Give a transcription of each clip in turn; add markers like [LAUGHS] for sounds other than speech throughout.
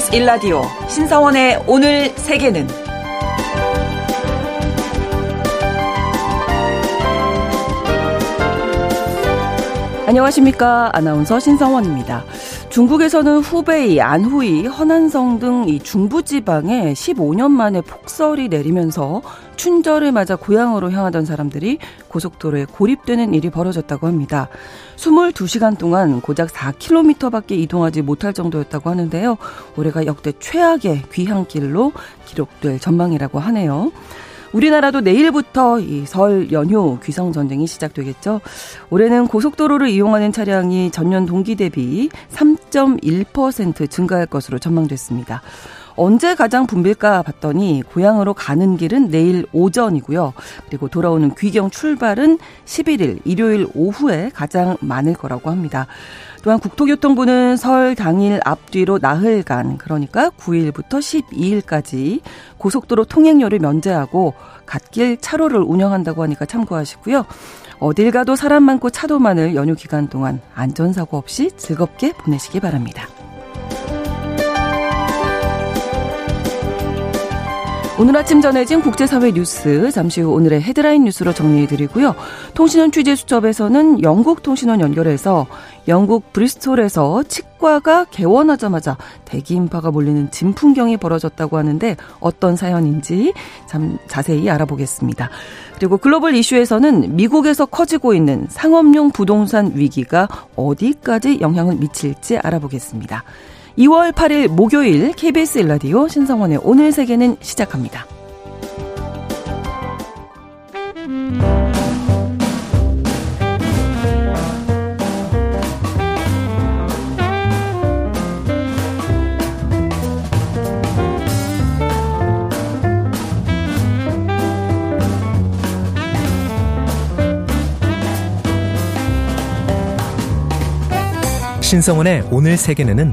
KBS 일라디오 신사원의 오늘 세계는 안녕하십니까 아나운서 신성원입니다. 중국에서는 후베이, 안후이, 허난성 등 이 중부지방에 15년 만에 폭설이 내리면서 춘절을 맞아 고향으로 향하던 사람들이 고속도로에 고립되는 일이 벌어졌다고 합니다. 22시간 동안 고작 4km밖에 이동하지 못할 정도였다고 하는데요. 올해가 역대 최악의 귀향길로 기록될 전망이라고 하네요. 우리나라도 내일부터 이 설 연휴 귀성 전쟁이 시작되겠죠. 올해는 고속도로를 이용하는 차량이 전년 동기 대비 3.1% 증가할 것으로 전망됐습니다. 언제 가장 붐빌까 봤더니 고향으로 가는 길은 내일 오전이고요. 그리고 돌아오는 귀경 출발은 11일 일요일 오후에 가장 많을 거라고 합니다. 또한 국토교통부는 설 당일 앞뒤로 나흘간 그러니까 9일부터 12일까지 고속도로 통행료를 면제하고 갓길 차로를 운영한다고 하니까 참고하시고요. 어딜 가도 사람 많고 차도 많을 연휴 기간 동안 안전사고 없이 즐겁게 보내시기 바랍니다. 오늘 아침 전해진 국제사회 뉴스 잠시 후 오늘의 헤드라인 뉴스로 정리해드리고요. 통신원 취재 수첩에서는 영국 통신원 연결해서 영국 브리스톨에서 치과가 개원하자마자 대기 인파가 몰리는 진풍경이 벌어졌다고 하는데 어떤 사연인지 참 자세히 알아보겠습니다. 그리고 글로벌 이슈에서는 미국에서 커지고 있는 상업용 부동산 위기가 어디까지 영향을 미칠지 알아보겠습니다. 2월 8일 목요일 KBS 일라디오 신성원의 오늘 세계는 시작합니다. 신성원의 오늘 세계는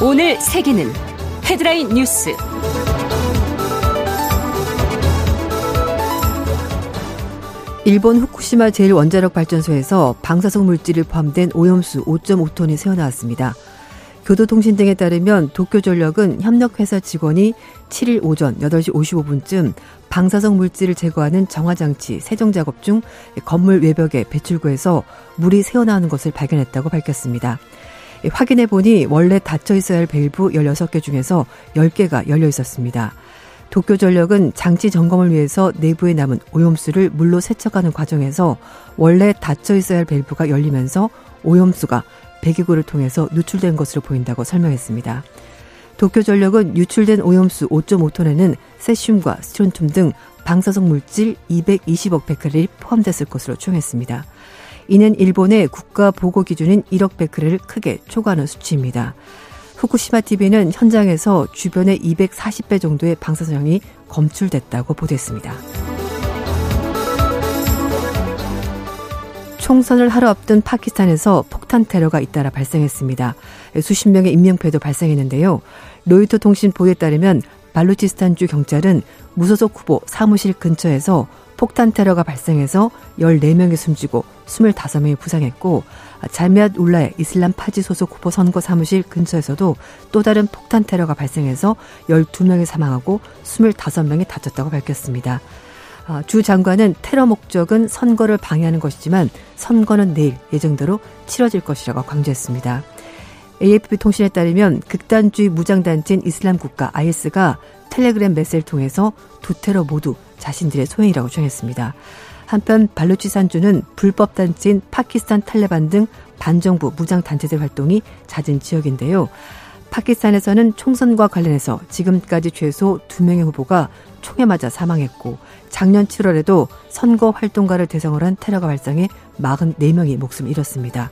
오늘 세계는 헤드라인 뉴스. 일본 후쿠시마 제1원자력 발전소에서 방사성 물질이 포함된 오염수 5.5톤이 새어나왔습니다. 교도통신 등에 따르면 도쿄전력은 협력회사 직원이 7일 오전 8시 55분쯤 방사성 물질을 제거하는 정화장치 세정 작업 중 건물 외벽에 배출구에서 물이 새어나오는 것을 발견했다고 밝혔습니다. 확인해 보니 원래 닫혀 있어야 할 밸브 16개 중에서 10개가 열려 있었습니다. 도쿄전력은 장치 점검을 위해서 내부에 남은 오염수를 물로 세척하는 과정에서 원래 닫혀 있어야 할 밸브가 열리면서 오염수가 배기구를 통해서 누출된 것으로 보인다고 설명했습니다. 도쿄전력은 유출된 오염수 5.5톤에는 세슘과 스트론튬 등 방사성 물질 220억 베크렐이 포함됐을 것으로 추정했습니다. 이는 일본의 국가 보고 기준인 1억 베크렐을 크게 초과하는 수치입니다. 후쿠시마 TV는 현장에서 주변의 240배 정도의 방사선이 검출됐다고 보도했습니다. 총선을 하루 앞둔 파키스탄에서 폭탄 테러가 잇따라 발생했습니다. 수십 명의 인명피해도 발생했는데요. 로이터 통신 보도에 따르면 발루치스탄주 경찰은 무소속 후보 사무실 근처에서 폭탄 테러가 발생해서 14명이 숨지고 25명이 부상했고 자미앗 울라의 이슬람 파지 소속 후보 선거 사무실 근처에서도 또 다른 폭탄 테러가 발생해서 12명이 사망하고 25명이 다쳤다고 밝혔습니다. 아, 주 장관은 테러 목적은 선거를 방해하는 것이지만 선거는 내일 예정대로 치러질 것이라고 강조했습니다. AFP 통신에 따르면 극단주의 무장단체인 이슬람 국가 IS가 텔레그램 메시지를 통해서 두 테러 모두 자신들의 소행이라고 주장했습니다. 한편 발루치산주는 불법 단체인 파키스탄 탈레반 등 반정부 무장 단체들 활동이 잦은 지역인데요. 파키스탄에서는 총선과 관련해서 지금까지 최소 2명의 후보가 총에 맞아 사망했고 작년 7월에도 선거 활동가를 대상으로 한 테러가 발생해 44명이 목숨을 잃었습니다.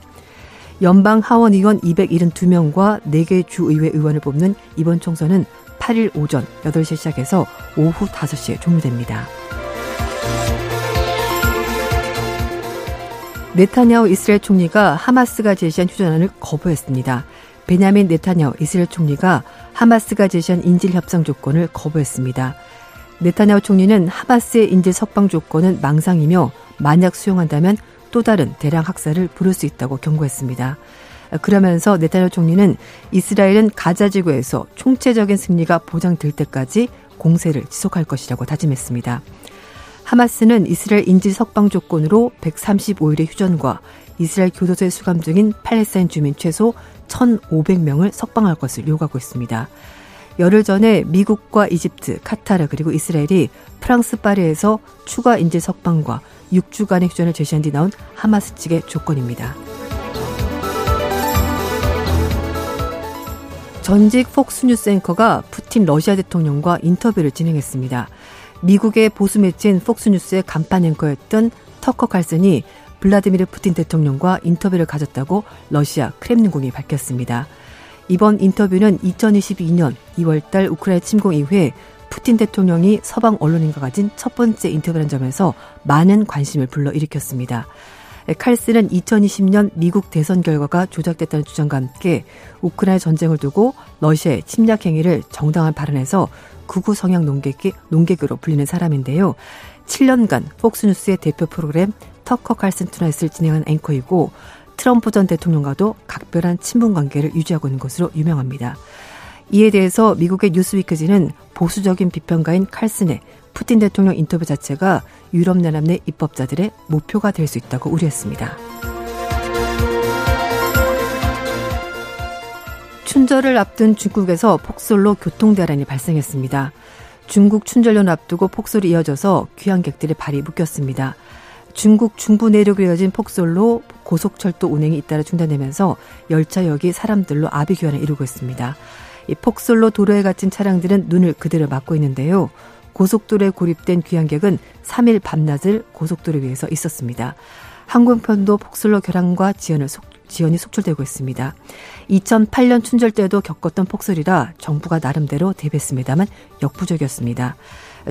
연방 하원 의원 272명과 4개 주의회 의원을 뽑는 이번 총선은 8일 오전 8시 시작해서 오후 5시에 종료됩니다. 네타냐후 이스라엘 총리가 하마스가 제시한 휴전안을 거부했습니다. 베냐민 네타냐후 이스라엘 총리가 하마스가 제시한 인질 협상 조건을 거부했습니다. 네타냐후 총리는 하마스의 인질 석방 조건은 망상이며 만약 수용한다면 또 다른 대량 학살을 부를 수 있다고 경고했습니다. 그러면서 네타냐후 총리는 이스라엘은 가자 지구에서 총체적인 승리가 보장될 때까지 공세를 지속할 것이라고 다짐했습니다. 하마스는 이스라엘 인질 석방 조건으로 135일의 휴전과 이스라엘 교도소에 수감 중인 팔레스타인 주민 최소 1,500명을 석방할 것을 요구하고 있습니다. 열흘 전에 미국과 이집트, 카타르 그리고 이스라엘이 프랑스 파리에서 추가 인질 석방과 6주간의 휴전을 제시한 뒤 나온 하마스 측의 조건입니다. 전직 폭스뉴스 앵커가 푸틴 러시아 대통령과 인터뷰를 진행했습니다. 미국의 보수 매체인 폭스뉴스의 간판 앵커였던 터커 칼슨이 블라디미르 푸틴 대통령과 인터뷰를 가졌다고 러시아 크렘린궁이 밝혔습니다. 이번 인터뷰는 2022년 2월달 우크라이나 침공 이후에 푸틴 대통령이 서방 언론인과 가진 첫 번째 인터뷰라는 점에서 많은 관심을 불러일으켰습니다. 칼스는 2020년 미국 대선 결과가 조작됐다는 주장과 함께 우크라이나 전쟁을 두고 러시아의 침략 행위를 정당한 발언해서 극우 성향 농객이, 농객으로 불리는 사람인데요. 7년간 폭스뉴스의 대표 프로그램 터커 칼슨 투나잇을 진행한 앵커이고 트럼프 전 대통령과도 각별한 친분 관계를 유지하고 있는 것으로 유명합니다. 이에 대해서 미국의 뉴스위크지는 보수적인 비평가인 칼슨의 푸틴 대통령 인터뷰 자체가 유럽 연합 내 입법자들의 목표가 될 수 있다고 우려했습니다. 춘절을 앞둔 중국에서 폭설로 교통대란이 발생했습니다. 중국 춘절연 앞두고 폭설이 이어져서 귀향객들의 발이 묶였습니다. 중국 중부 내륙으로 이어진 폭설로 고속철도 운행이 잇따라 중단되면서 열차역이 사람들로 아비규환을 이루고 있습니다. 이 폭설로 도로에 갇힌 차량들은 눈을 그대로 막고 있는데요. 고속도로에 고립된 귀향객은 3일 밤낮을 고속도로 위에서 있었습니다. 항공편도 폭설로 결항과 지연을 속, 지연이 속출되고 있습니다. 2008년 춘절 때도 겪었던 폭설이라 정부가 나름대로 대비했습니다만 역부족이었습니다.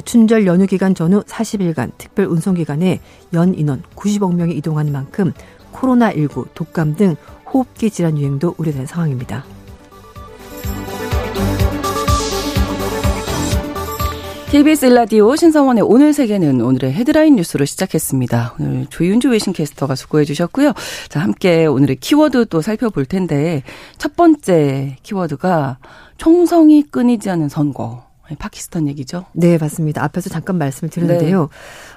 춘절 연휴 기간 전후 40일간 특별 운송 기간에 연 인원 90억 명이 이동하는 만큼 코로나19, 독감 등 호흡기 질환 유행도 우려되는 상황입니다. KBS 일라디오 신성원의 오늘 세계는 오늘의 헤드라인 뉴스로 시작했습니다. 오늘 조윤주 외신캐스터가 수고해 주셨고요. 자, 함께 오늘의 키워드 또 살펴볼 텐데 첫 번째 키워드가 총성이 끊이지 않은 선거. 파키스탄 얘기죠? 네, 맞습니다. 앞에서 잠깐 말씀을 드렸는데요. 네.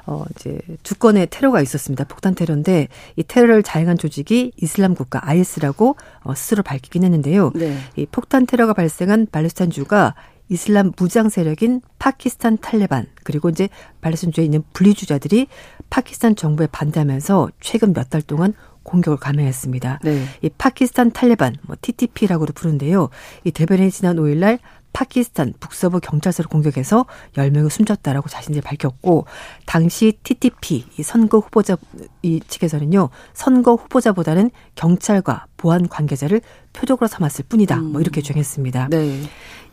어, 이제 두 건의 테러가 있었습니다. 폭탄 테러인데 이 테러를 자행한 조직이 이슬람 국가 IS라고 어, 스스로 밝히긴 했는데요. 네. 이 폭탄 테러가 발생한 발레스타인주가 이슬람 무장 세력인 파키스탄 탈레반 그리고 이제 발레스타인주에 있는 분리주자들이 파키스탄 정부에 반대하면서 최근 몇 달 동안 공격을 감행했습니다. 네. 이 파키스탄 탈레반 뭐 TTP라고도 부르는데요. 이 대변인이 지난 5일날 파키스탄 북서부 경찰서를 공격해서 10명이 숨졌다라고 자신들이 밝혔고 당시 TTP 이 선거 후보자 이 측에서는요. 선거 후보자보다는 경찰과 보안 관계자를 표적으로 삼았을 뿐이다. 뭐 음. 뭐 이렇게 주장했습니다. 네.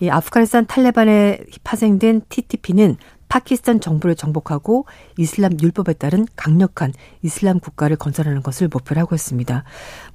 이 아프가니스탄 탈레반에 파생된 TTP는 파키스탄 정부를 정복하고 이슬람 율법에 따른 강력한 이슬람 국가를 건설하는 것을 목표로 하고 있습니다.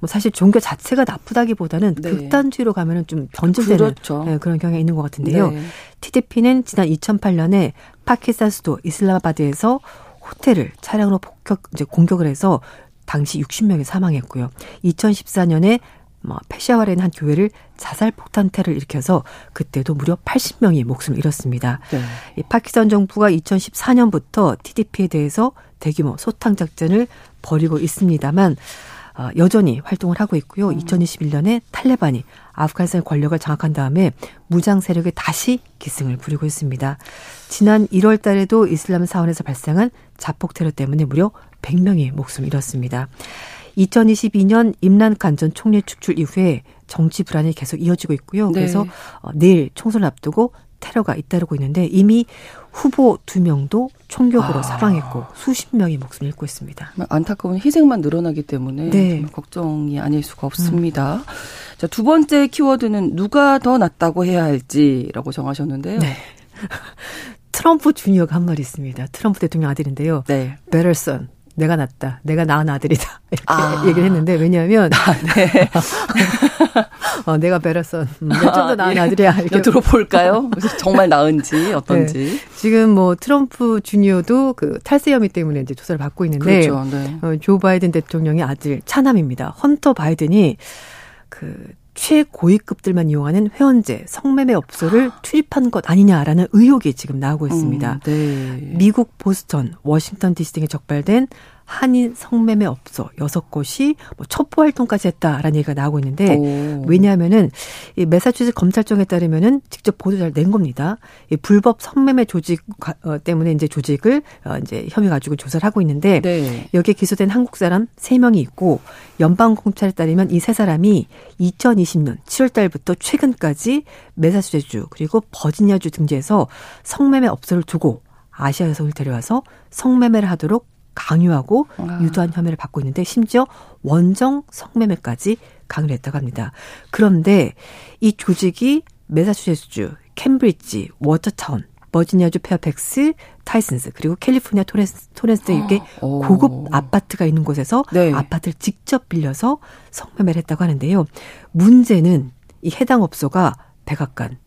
뭐 사실 종교 자체가 나쁘다기보다는 네. 극단주의로 가면은 좀 변질되는 그렇죠. 네, 그런 경향이 있는 것 같은데요. 네. TDP는 지난 2008년에 파키스탄 수도 이슬라마바드에서 호텔을 차량으로 폭격 이제 공격을 해서 당시 60명이 사망했고요. 2014년에 뭐 페샤와르의 한 교회를 자살 폭탄 테러를 일으켜서 그때도 무려 80명이 목숨을 잃었습니다. 네. 이 파키스탄 정부가 2014년부터 TDP에 대해서 대규모 소탕 작전을 벌이고 있습니다만 어, 여전히 활동을 하고 있고요. 음. 2021년에 탈레반이 아프가니스탄 권력을 장악한 다음에 무장 세력이 다시 기승을 부리고 있습니다. 지난 1월 달에도 이슬람 사원에서 발생한 자폭 테러 때문에 무려 100명이 목숨을 잃었습니다. 2022년 임란칸 전 총리 축출 이후에 정치 불안이 계속 이어지고 있고요. 네. 그래서 어, 내일 총선을 앞두고 테러가 잇따르고 있는데 이미 후보 두 명도 총격으로 아. 사망했고 수십 명이 목숨을 잃고 있습니다. 안타까운 희생만 늘어나기 때문에 네. 걱정이 아닐 수가 없습니다. 음. 자, 두 번째 키워드는 누가 더 낫다고 해야 할지라고 정하셨는데요. 네. [LAUGHS] 트럼프 주니어가 한 말이 있습니다. 트럼프 대통령 아들인데요. 네. Better son. 내가 낫다. 내가 낳은 아들이다. [LAUGHS] 이렇게 아. 얘기를 했는데 왜냐하면 아, 네. [LAUGHS] 어, 내가 베러선 음, 좀더 나은 아, 아들이야. 이렇게 들어볼까요? 정말 나은지 어떤지. 네. 지금 뭐 트럼프 주니어도 그 탈세 혐의 때문에 이제 조사를 받고 있는데 그렇죠. 네. 어, 조 바이든 대통령의 아들 차남입니다. 헌터 바이든이 그 최고위급들만 이용하는 회원제, 성매매 업소를 출입한 것 아니냐라는 의혹이 지금 나오고 있습니다. 음, 네. 미국 보스턴, 워싱턴 DC 등에 적발된 한인 성매매 업소 여섯 곳이 뭐 첩보 활동까지 했다라는 얘기가 나오고 있는데 오. 왜냐하면은 이 메사추세츠 검찰청에 따르면은 직접 보도자를 낸 겁니다. 이 불법 성매매 조직 어, 때문에 이제 조직을 어, 이제 혐의 가지고 조사를 하고 있는데 네. 여기에 기소된 한국 사람 세 명이 있고 연방 검찰에 따르면 이 세 사람이 2020년 7월 달부터 최근까지 메사추세츠 그리고 버지니아주 등지에서 성매매 업소를 두고 아시아 여성을 데려와서 성매매를 하도록 강요하고 아. 유도한 혐의를 받고 있는데 심지어 원정 성매매까지 강요를 했다고 합니다. 그런데 이 조직이 매사추세츠주, 캠브리지, 워터타운, 버지니아주 페어팩스, 타이슨스 그리고 캘리포니아 토렌스 토렌스 이게 고급 아파트가 있는 곳에서 네. 아파트를 직접 빌려서 성매매를 했다고 하는데요. 문제는 이 해당 업소가 백악관,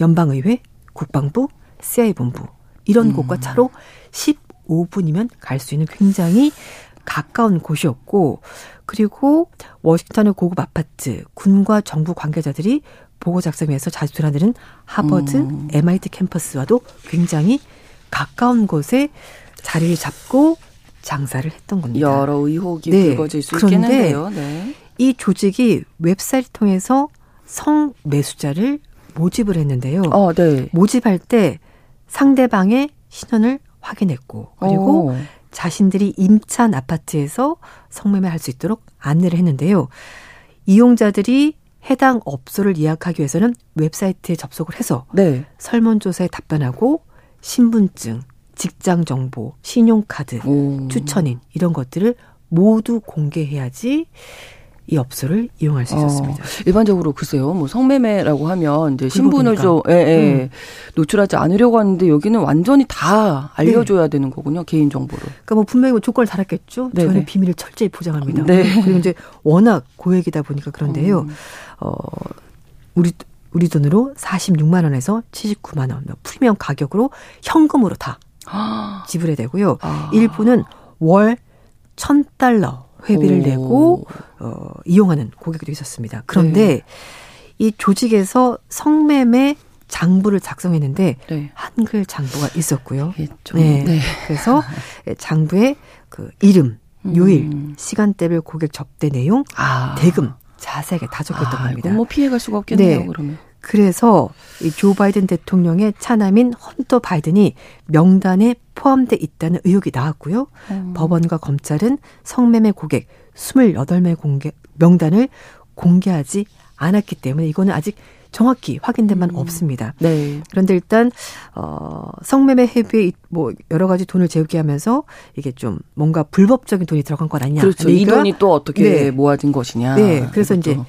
연방의회, 국방부, CIA 본부 이런 음. 곳과 차로 10 5분이면 갈 수 있는 굉장히 가까운 곳이었고 그리고 워싱턴의 고급 아파트 군과 정부 관계자들이 보고 작성해서 자주 드나드는 하버드, 음. MIT 캠퍼스와도 굉장히 가까운 곳에 자리를 잡고 장사를 했던 겁니다. 여러 의혹이 네. 불거질 수 그런데 있겠는데요. 네. 이 조직이 웹사이트 통해서 성 매수자를 모집을 했는데요. 어, 네. 모집할 때 상대방의 신원을 확인했고 그리고 오. 자신들이 임찬 아파트에서 성매매 할 수 있도록 안내를 했는데요. 이용자들이 해당 업소를 예약하기 위해서는 웹사이트에 접속을 해서 네. 설문조사에 답변하고 신분증, 직장 정보, 신용카드, 오. 추천인 이런 것들을 모두 공개해야지 이 업소를 이용할 수 있었습니다. 어, 일반적으로 글쎄요, 뭐 성매매라고 하면 이제 신분을 좀 예, 예, 음. 노출하지 않으려고 하는데 여기는 완전히 다 알려줘야 네. 되는 거군요, 개인 정보를. 그러니까 뭐 분명히 뭐 조건을 달았겠죠. 네 저는 네. 비밀을 철저히 보장합니다. 네. 그리고 이제 워낙 고액이다 보니까 그런데요. 음. 어, 우리 우리 돈으로 46만 원에서 79만 원 프리미엄 가격으로 현금으로 다 지불해야 되고요. 아. 일부는 월 1000달러 회비를 오. 내고 어, 이용하는 고객도 있었습니다. 그런데 네. 이 조직에서 성매매 장부를 작성했는데 네. 한글 장부가 있었고요. 좀, 네. 네. 그래서 장부에 그 이름, 요일, 음. 시간대별 고객 접대 내용, 아. 대금 자세하게 다 적혀 있던 아, 겁니다. 뭐 피해갈 수가 없겠네요. 네. 그러면. 그래서 이조 바이든 대통령의 차남인 헌터 바이든이 명단에 포함돼 있다는 의혹이 나왔고요. 음. 법원과 검찰은 성매매 고객 28명 공개 명단을 공개하지 않았기 때문에 이거는 아직 정확히 확인된 바는 음. 없습니다. 네. 그런데 일단 어 성매매 회비에 뭐 여러 가지 돈을 재우게 하면서 이게 좀 뭔가 불법적인 돈이 들어간 것 아니냐. 그렇죠. 이 돈이 또 어떻게 네. 모아진 것이냐. 네. 그래서 이것도. 이제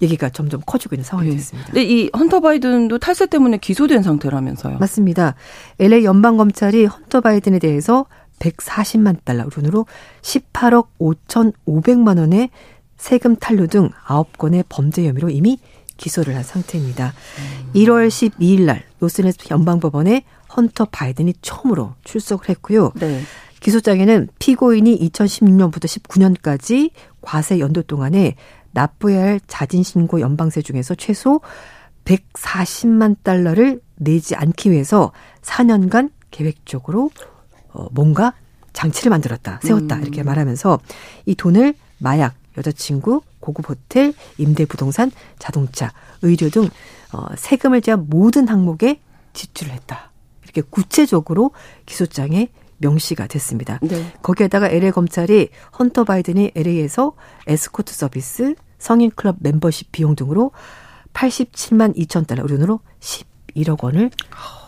얘기가 점점 커지고 있는 상황이 네. 됐습니다. 근데 이 헌터 바이든도 탈세 때문에 기소된 상태라면서요. 맞습니다. LA 연방 검찰이 헌터 바이든에 대해서 140만 달러 돈으로 18억 5,500만 원의 세금 탈루 등 9건의 범죄 혐의로 이미 기소를 한 상태입니다. 음. 1월 12일 날 로스앤스 연방법원에 헌터 바이든이 처음으로 출석을 했고요. 네. 기소장에는 피고인이 2016년부터 19년까지 과세 연도 동안에 납부해야 할 자진신고 연방세 중에서 최소 140만 달러를 내지 않기 위해서 4년간 계획적으로 어, 뭔가 장치를 만들었다, 세웠다 음. 이렇게 말하면서 이 돈을 마약, 여자친구, 고급 호텔, 임대 부동산, 자동차, 의료 등 어, 세금을 제한 모든 항목에 지출을 했다. 이렇게 구체적으로 기소장에 명시가 됐습니다. 네. 거기에다가 LA 검찰이 헌터 바이든이 LA에서 에스코트 서비스, 성인 클럽 멤버십 비용 등으로 87만 2천 달러, 우리 돈으로 11억 원을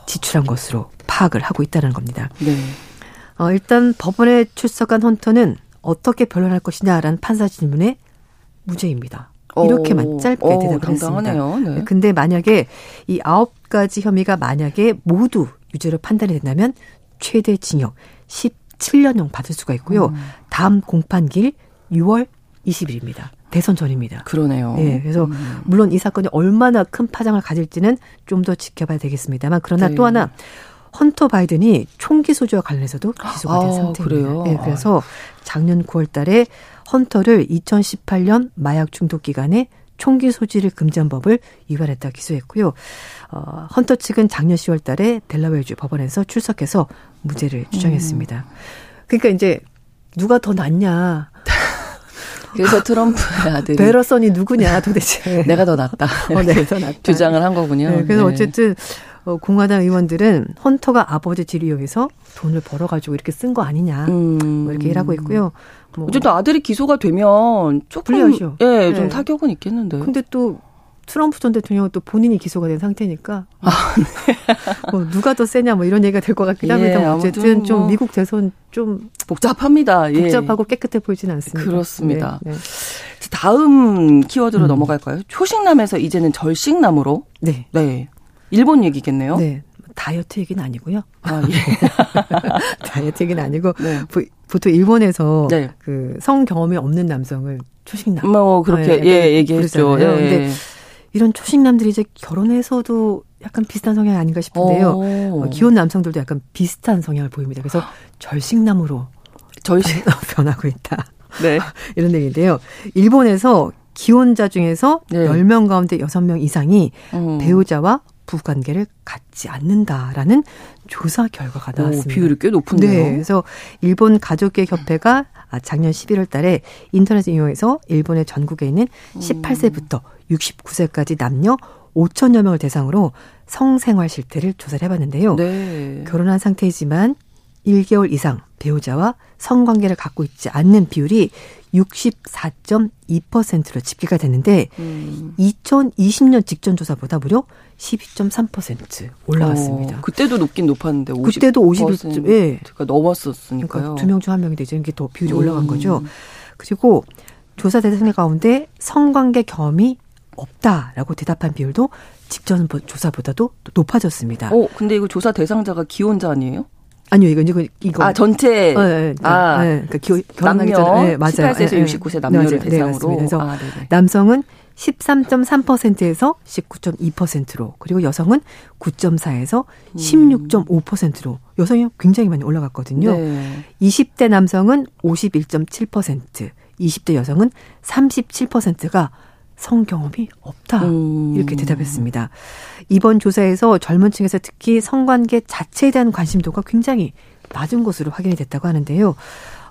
지출한 것으로 파악을 하고 있다는 겁니다. 네. 어, 일단 법원에 출석한 헌터는 어떻게 변론할 것이냐라는 판사 질문에 무죄입니다. 이렇게만 오, 짧게 오, 대답을 당당하네요. 했습니다. 네. 근데 만약에 이 아홉 가지 혐의가 만약에 모두 유죄로 판단이 된다면 최대 징역 17년형 받을 수가 있고요. 음. 다음 공판길 6월 20일입니다. 대선 전입니다. 그러네요. 예, 그래서 음. 물론 이 사건이 얼마나 큰 파장을 가질지는 좀 더 지켜봐야 되겠습니다만 그러나 네. 또 하나 헌터 바이든이 총기 소지와 관련해서도 기소가 된 아, 상태입니다. 그래요? 예, 그래서 작년 9월 달에 헌터를 2018년 마약 중독 기간에 총기 소지를 금지한 법을 위반했다 기소했고요. 어, 헌터 측은 작년 10월 달에 델라웨어주 법원에서 출석해서 무죄를 주장했습니다. 그러니까 이제 누가 더 낫냐. 그래서 트럼프의 [LAUGHS] 아들이 베러선이 누구냐 도대체. [LAUGHS] 내가 더 낫다. [LAUGHS] 어, 내가 더 낫다. 주장을 한 거군요. 네, 그래서 네. 어쨌든 어, 공화당 의원들은 헌터가 아버지 이용해서 돈을 벌어가지고 이렇게 쓴 거 아니냐 음. 뭐 이렇게 일하고 있고요. 뭐 어쨌든 아들이 기소가 되면 조금 불리하죠. 예, 좀 네. 타격은 있겠는데. 근데 또 트럼프 전 대통령은 또 본인이 기소가 된 상태니까 뭐 누가 더 세냐 뭐 이런 얘기가 될 것 같기도 아, 네. 예, 합니다. 어쨌든 아무튼 좀뭐 미국 대선 좀 복잡합니다. 예. 복잡하고 깨끗해 보이지는 않습니다. 그렇습니다. 네, 다음 키워드로 음. 넘어갈까요? 초식남에서 이제는 절식남으로. 네. 네. 일본 얘기겠네요. 네. 다이어트 얘기는 아니고요. 아, 예. [LAUGHS] 다이어트 얘기는 아니고 네. 보- 보통 일본에서 네. 그성 경험이 없는 남성을 초식남 뭐 그렇게 네, 예, 얘기했죠. 부르잖아요. 예. 근데 이런 초식남들이 이제 결혼해서도 약간 비슷한 성향이 아닌가 싶은데요. 오. 어, 기혼 남성들도 약간 비슷한 성향을 보입니다. 그래서 [GASPS] 절식남으로 절식. [LAUGHS] 변하고 있다. 네. [LAUGHS] 이런 얘기인데요. 일본에서 기혼자 중에서 네. 10명 가운데 6명 이상이 음. 배우자와 부관계를 갖지 않는다라는 조사 결과가 오, 나왔습니다. 비율이 꽤 높은데요. 네, 그래서 일본 가족계 협회가 아, 작년 11월 달에 인터넷 이용해서 일본의 전국에 있는 음. 18세부터 69세까지 남녀 5천여 명을 대상으로 성생활 실태를 조사를 해봤는데요. 네. 결혼한 상태이지만 1개월 이상 배우자와 성관계를 갖고 있지 않는 비율이 64.2%로 집계가 됐는데 음. 2020년 직전 조사보다 무려 12.3% 올라갔습니다. 어, 그때도 높긴 높았는데 50%가 그때도 51점, 예. 넘었었으니까요. 그러니까 두명 중 한 명이 되죠. 이게 더 비율이 음. 올라간 거죠. 그리고 조사 대상 가운데 성관계 경험이 없다라고 대답한 비율도 직전 조사보다도 높아졌습니다. 어, 근데 이거 조사 대상자가 기혼자 아니에요? 아니요, 이거 이거 이거 아, 전체 어, 예, 예. 아, 예, 그러니까 기, 결혼하기 남녀 전에 예, 맞아요. 18세에서 예, 예. 69세 남녀를 네. 네, 대상으로. 맞습니다. 그래서 아, 네네. 남성은 13.3%에서 19.2%로 그리고 여성은 9.4에서 음. 16.5%로 여성이 굉장히 많이 올라갔거든요. 네. 20대 남성은 51.7%, 20대 여성은 37%가 성 경험이 없다. 음. 이렇게 대답했습니다. 이번 조사에서 젊은 층에서 특히 성관계 자체에 대한 관심도가 굉장히 낮은 것으로 확인이 됐다고 하는데요.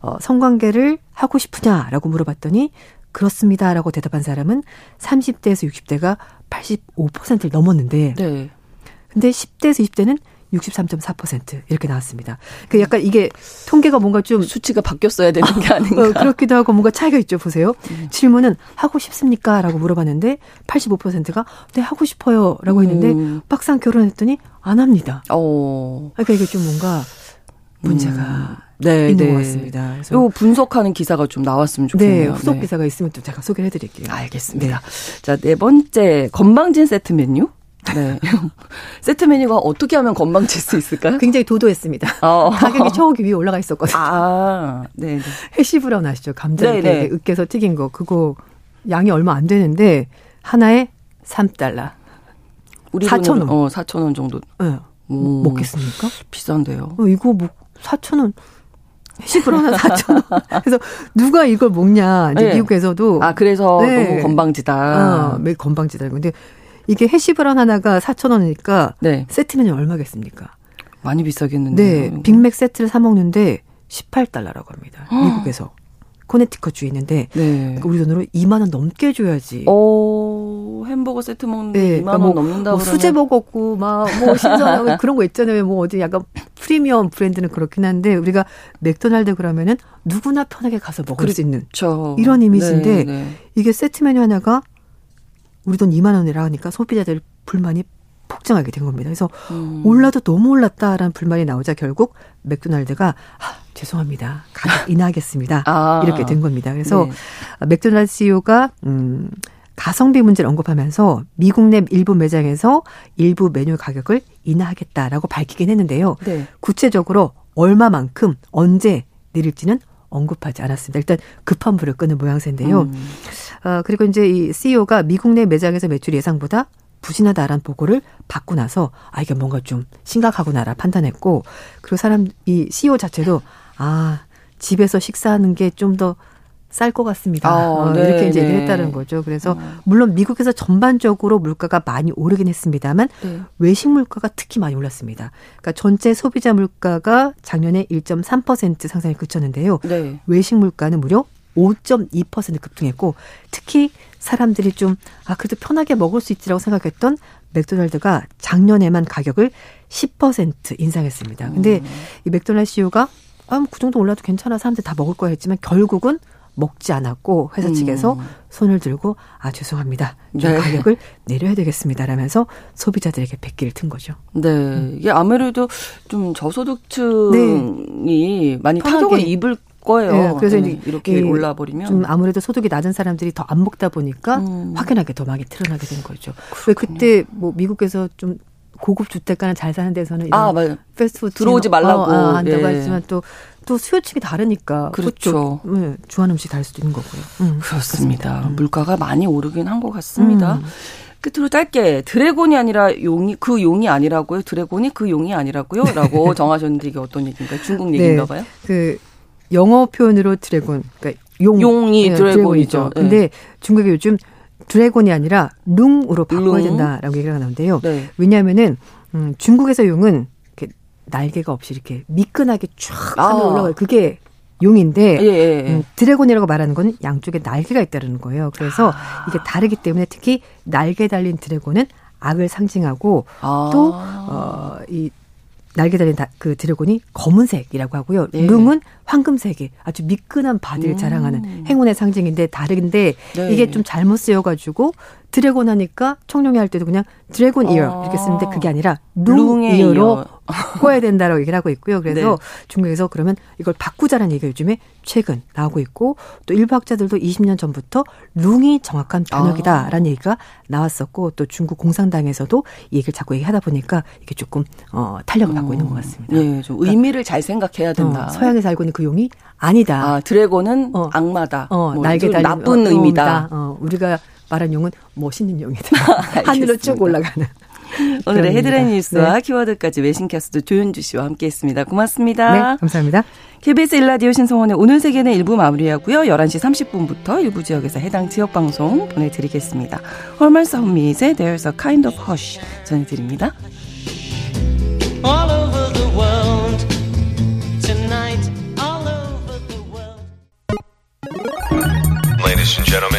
어, 성관계를 하고 싶으냐라고 물어봤더니 그렇습니다라고 대답한 사람은 30대에서 60대가 85%를 넘었는데 네. 근데 10대에서 20대는 63.4% 이렇게 나왔습니다. 그 약간 이게 통계가 뭔가 좀 수치가 바뀌었어야 되는 게 아닌가. 어, 그렇기도 하고 뭔가 차이가 있죠. 보세요. 음. 질문은 하고 싶습니까? 라고 물어봤는데 85%가 네, 하고 싶어요. 라고 했는데 음. 막상 결혼했더니 안 합니다. 어. 그러니까 이게 좀 뭔가 문제가 네, 있는 네. 것 같습니다. 그래서 요 분석하는 기사가 좀 나왔으면 네, 좋겠네요. 후속 네. 기사가 있으면 또 제가 소개를 해드릴게요. 알겠습니다. 자, 네 번째 건방진 세트 메뉴. 네. [LAUGHS] 세트 메뉴가 어떻게 하면 건방질 수 있을까요? 굉장히 도도했습니다. [LAUGHS] 어. 가격이 저기 위에 올라가 있었거든요. 아, 네, 네. 해시 브라운 아시죠? 감자 네, 이렇게 네. 으깨서 튀긴 거. 그거 양이 얼마 안 되는데 하나에 3달러. 우리 4,000원. 돈으로, 어, 4천 원 정도. 네. 오, 먹겠습니까? 비싼데요. 어, 이거 뭐 4천 원. 해시브로 하나 4천 원. [LAUGHS] 그래서 누가 이걸 먹냐. 이제 네. 미국에서도 아, 그래서 네. 너무 건방지다. 어, 매 건방지다. 근데 이게 해시브라운 하나가 4천 원이니까 네. 세트 메뉴 얼마겠습니까? 많이 비싸겠는데. 네. 빅맥 세트를 사 먹는데 18달러라고 합니다. 미국에서. 코네티컷 주에 있는데 네. 그러니까 우리 돈으로 2만 원 넘게 줘야지. 오, 햄버거 세트 먹는데 네, 2만 그러니까 원 뭐, 넘는다 뭐 수제 먹었고 막뭐 신선하고 [LAUGHS] 그런 거 있잖아요. 뭐 어디 약간 프리미엄 브랜드는 그렇긴 한데 우리가 맥도날드 그러면은 누구나 편하게 가서 먹을 수 있는 그렇죠. 이런 이미지인데 네, 네. 이게 세트 메뉴 하나가 우리 돈 2만 원이라 하니까 소비자들 불만이 폭증하게 된 겁니다. 그래서 음. 올라도 너무 올랐다라는 불만이 나오자 결국 맥도날드가 아, 죄송합니다. 가격 [LAUGHS] 인하하겠습니다. 아. 이렇게 된 겁니다. 그래서 네. 맥도날드 CEO가 음 가성비 문제를 언급하면서 미국 내 일부 매장에서 일부 메뉴 가격을 인하하겠다라고 밝히긴 했는데요. 네. 구체적으로 얼마만큼 언제 내릴지는 언급하지 않았습니다. 일단 급한 불을 끄는 모양새인데요. 음. 어, 그리고 이제 이 CEO가 미국 내 매장에서 매출 예상보다 부진하다라는 보고를 받고 나서 아 이게 뭔가 좀 심각하구나라 판단했고 그리고 사람 이 CEO 자체도 아 집에서 식사하는 게 좀 더 쌀 것 같습니다. 어, 어, 네, 이렇게 이제 얘기를 네. 했다는 거죠. 그래서 어. 물론 미국에서 전반적으로 물가가 많이 오르긴 했습니다만 네. 외식 물가가 특히 많이 올랐습니다. 그러니까 전체 소비자 물가가 작년에 1.3% 상승에 그쳤는데요. 네. 외식 물가는 무려 5.2% 급등했고 특히 사람들이 좀 아 그래도 편하게 먹을 수 있지라고 생각했던 맥도날드가 작년에만 가격을 10% 인상했습니다. 근데 음. 이 맥도날드 CEO가 아, 그 정도 올라도 괜찮아 사람들 다 먹을 거야 했지만 결국은 먹지 않았고 회사 측에서 음. 손을 들고 아 죄송합니다 좀 네. 가격을 내려야 되겠습니다라면서 소비자들에게 백기를 튼 거죠. 네 음. 이게 아무래도 좀 저소득층이 네. 많이 타격을 입을 거예요. 네, 그래서 네, 이제 이렇게 올라 버리면 좀 아무래도 소득이 낮은 사람들이 더 안 먹다 보니까 음. 확연하게 더 많이 드러나게 된 거죠. 그렇군요. 왜 그때 뭐 미국에서 좀 고급 주택가는 잘 사는 데서는 아, 맞아요. 패스트푸드 들어오지 말라고 어, 어, 한다고 예. 하지만 또또 수요층이 다르니까 그렇죠. 네, 좋아하는 음식 다를 수도 있는 거고요. 음, 그렇습니다. 음. 물가가 많이 오르긴 한 것 같습니다. 음. 끝으로 짧게 dragon이 아니라 용이 그 용이 아니라고요. dragon이 그 용이 아니라고요.라고 [LAUGHS] 정하셨는데 이게 어떤 얘기인가요? 중국 네. 얘기인가 봐요. 그 영어 표현으로 dragon, 그러니까 용, 용이 네, dragon이죠. 네. 근데 중국이 요즘 dragon이 아니라 loong으로 바꿔야 loong. 된다라고 얘기가 나오는데요. 네. 왜냐하면은 음, 중국에서 용은 날개가 없이 이렇게 미끈하게 쫙 아. 올라가요. 그게 용인데 예, 예, 예. 음, dragon이라고 말하는 건 양쪽에 날개가 있다는 거예요. 그래서 아. 이게 다르기 때문에 특히 날개 달린 dragon은 악을 상징하고 아. 또어이 날개 달린 그 dragon이 검은색이라고 하고요. 네. loong은 황금색이 아주 미끈한 body를 음. 자랑하는 행운의 상징인데 다른데 네. 이게 좀 잘못 쓰여가지고 dragon 하니까 청룡이 할 때도 그냥 dragon year 아. 이렇게 쓰는데 그게 아니라 loong year로 바꿔야 된다라고 얘기를 하고 있고요. 그래서 네. 중국에서 그러면 이걸 바꾸자는 얘기가 요즘에 최근 나오고 있고 또 일부 학자들도 20년 전부터 룽이 정확한 번역이다라는 아. 얘기가 나왔었고 또 중국 공산당에서도 이 얘기를 자꾸 얘기하다 보니까 이게 조금 어, 탄력을 갖고 음. 있는 것 같습니다. 네, 좀 그러니까 의미를 잘 생각해야 된다. 어, 서양에서 알고 있는 그 용이 아니다. 아, 드래곤은 어, 악마다. 어, 뭐 날개 달린 나쁜 어, 의미다. 어, 우리가 말한 용은 멋있는 용이다. [LAUGHS] 하늘로 쭉 올라가는. 오늘의 헤드라인 뉴스와 네. 키워드까지 외신캐스트 조윤주 씨와 함께했습니다. 고맙습니다. 네, 감사합니다. KBS 일라디오 신성원의 오늘 세계는 일부 마무리하고요. 11시 30분부터 일부 지역에서 해당 지역 방송 보내드리겠습니다. 헐말 사운미의 There's a kind of hush 전해드립니다. All over the world, tonight, all over the world. Ladies and gentlemen.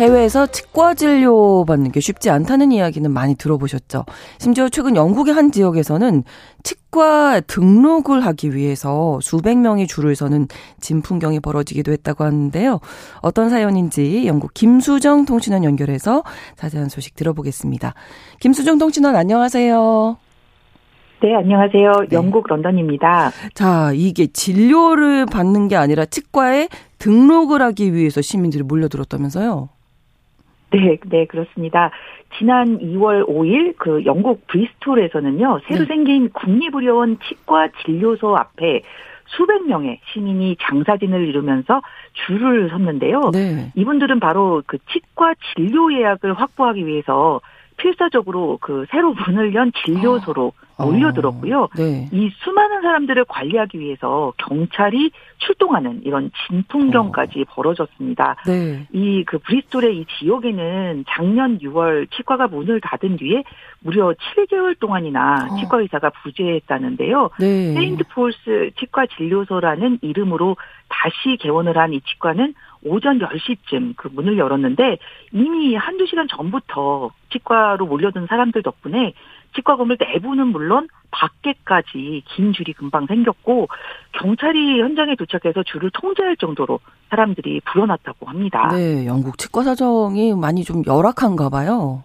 해외에서 치과 진료 받는 게 쉽지 않다는 이야기는 많이 들어보셨죠. 심지어 최근 영국의 한 지역에서는 치과 등록을 하기 위해서 수백 명이 줄을 서는 진풍경이 벌어지기도 했다고 하는데요. 어떤 사연인지 영국 김수정 통신원 연결해서 자세한 소식 들어보겠습니다. 김수정 통신원 안녕하세요. 네, 안녕하세요. 네. 영국 런던입니다. 자, 이게 진료를 받는 게 아니라 치과에 등록을 하기 위해서 시민들이 몰려들었다면서요? 네, 네, 그렇습니다. 지난 2월 5일 그 영국 브리스톨에서는요, 새로 네. 생긴 국립의료원 치과 진료소 앞에 수백 명의 시민이 장사진을 이루면서 줄을 섰는데요. 네. 이분들은 바로 그 치과 진료 예약을 확보하기 위해서 필사적으로 그 새로 문을 연 진료소로 아. 몰려들었고요. 어, 네. 이 수많은 사람들을 관리하기 위해서 경찰이 출동하는 이런 진풍경까지 벌어졌습니다. 네. 영국 브리스톨의 이 지역에는 작년 6월 치과가 문을 닫은 뒤에 무려 7개월 동안이나 어. 치과 의사가 부재했다는데요. 네. 세인트 폴스 치과 진료소라는 이름으로 다시 개원을 한 이 치과는 오전 10시쯤 그 문을 열었는데 이미 한두 시간 전부터 치과로 몰려든 사람들 덕분에 치과 건물 내부는 물론 밖에까지 긴 줄이 금방 생겼고 경찰이 현장에 도착해서 줄을 통제할 정도로 사람들이 불어났다고 합니다. 네, 영국 치과 사정이 많이 좀 열악한가 봐요.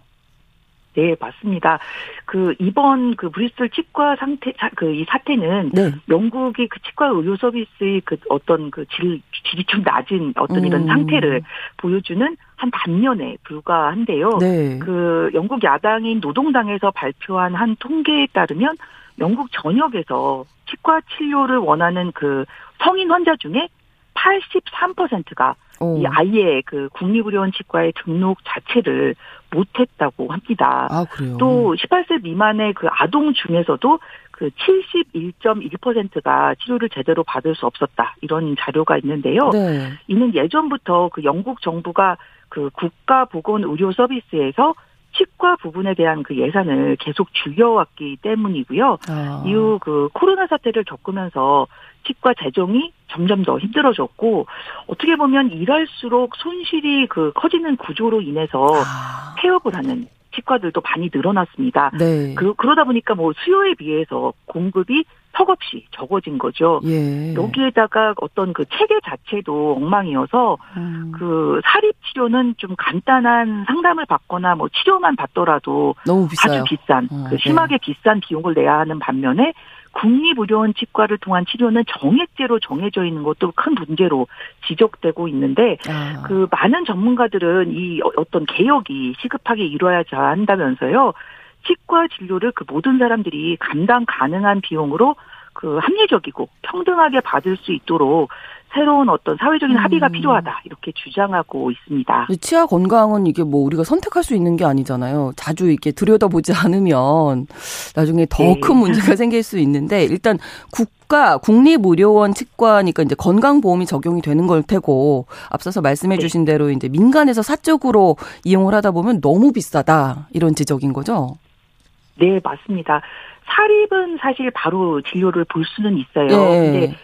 네, 맞습니다. 그 이번 그 브리스톨 치과 상태 그 이 사태는 네. 영국이 그 치과 의료 서비스의 그 어떤 그 질, 질이 좀 낮은 어떤 이런 음. 상태를 보여주는 한 반면에 불과한데요. 네. 그 영국 야당인 노동당에서 발표한 한 통계에 따르면 영국 전역에서 치과 치료를 원하는 그 성인 환자 중에 83%가 어. 이 아이의 그 국립의료원 치과의 등록 자체를 못했다고 합니다. 아, 그래요. 또 18세 미만의 그 아동 중에서도 그 71.1%가 치료를 제대로 받을 수 없었다. 이런 자료가 있는데요. 네. 이는 예전부터 그 영국 정부가 그 국가 보건 의료 서비스에서 치과 부분에 대한 그 예산을 계속 줄여왔기 때문이고요. 아. 이후 그 코로나 사태를 겪으면서 치과 재정이 점점 더 힘들어졌고 어떻게 보면 일할수록 손실이 그 커지는 구조로 인해서 아. 폐업을 하는 치과들도 많이 늘어났습니다. 네. 그, 그러다 보니까 뭐 수요에 비해서 공급이 턱없이 적어진 거죠. 예. 여기에다가 어떤 그 체계 자체도 엉망이어서 음. 그 사립 치료는 좀 간단한 상담을 받거나 뭐 치료만 받더라도 너무 비싸요. 아주 비싼 어, 그 심하게 비싼 비용을 내야 하는 반면에 국립의료원 치과를 통한 치료는 정액제로 정해져 있는 것도 큰 문제로 지적되고 있는데 아. 그 많은 전문가들은 이 어- 어떤 개혁이 시급하게 이루어야지 한다면서요. 치과 진료를 그 모든 사람들이 감당 가능한 비용으로 그 합리적이고 평등하게 받을 수 있도록 새로운 어떤 사회적인 음. 합의가 필요하다 이렇게 주장하고 있습니다. 치아 건강은 이게 뭐 우리가 선택할 수 있는 게 아니잖아요. 자주 이렇게 들여다보지 [LAUGHS] 않으면 나중에 더 네. 큰 문제가 [LAUGHS] 생길 수 있는데 일단 국가 국립의료원 치과니까 이제 건강보험이 적용이 되는 걸 테고 앞서서 말씀해 네. 주신 대로 이제 민간에서 사적으로 이용을 하다 보면 너무 비싸다 이런 지적인 거죠. 네, 맞습니다. 사립은 사실 바로 진료를 볼 수는 있어요. 예. 근데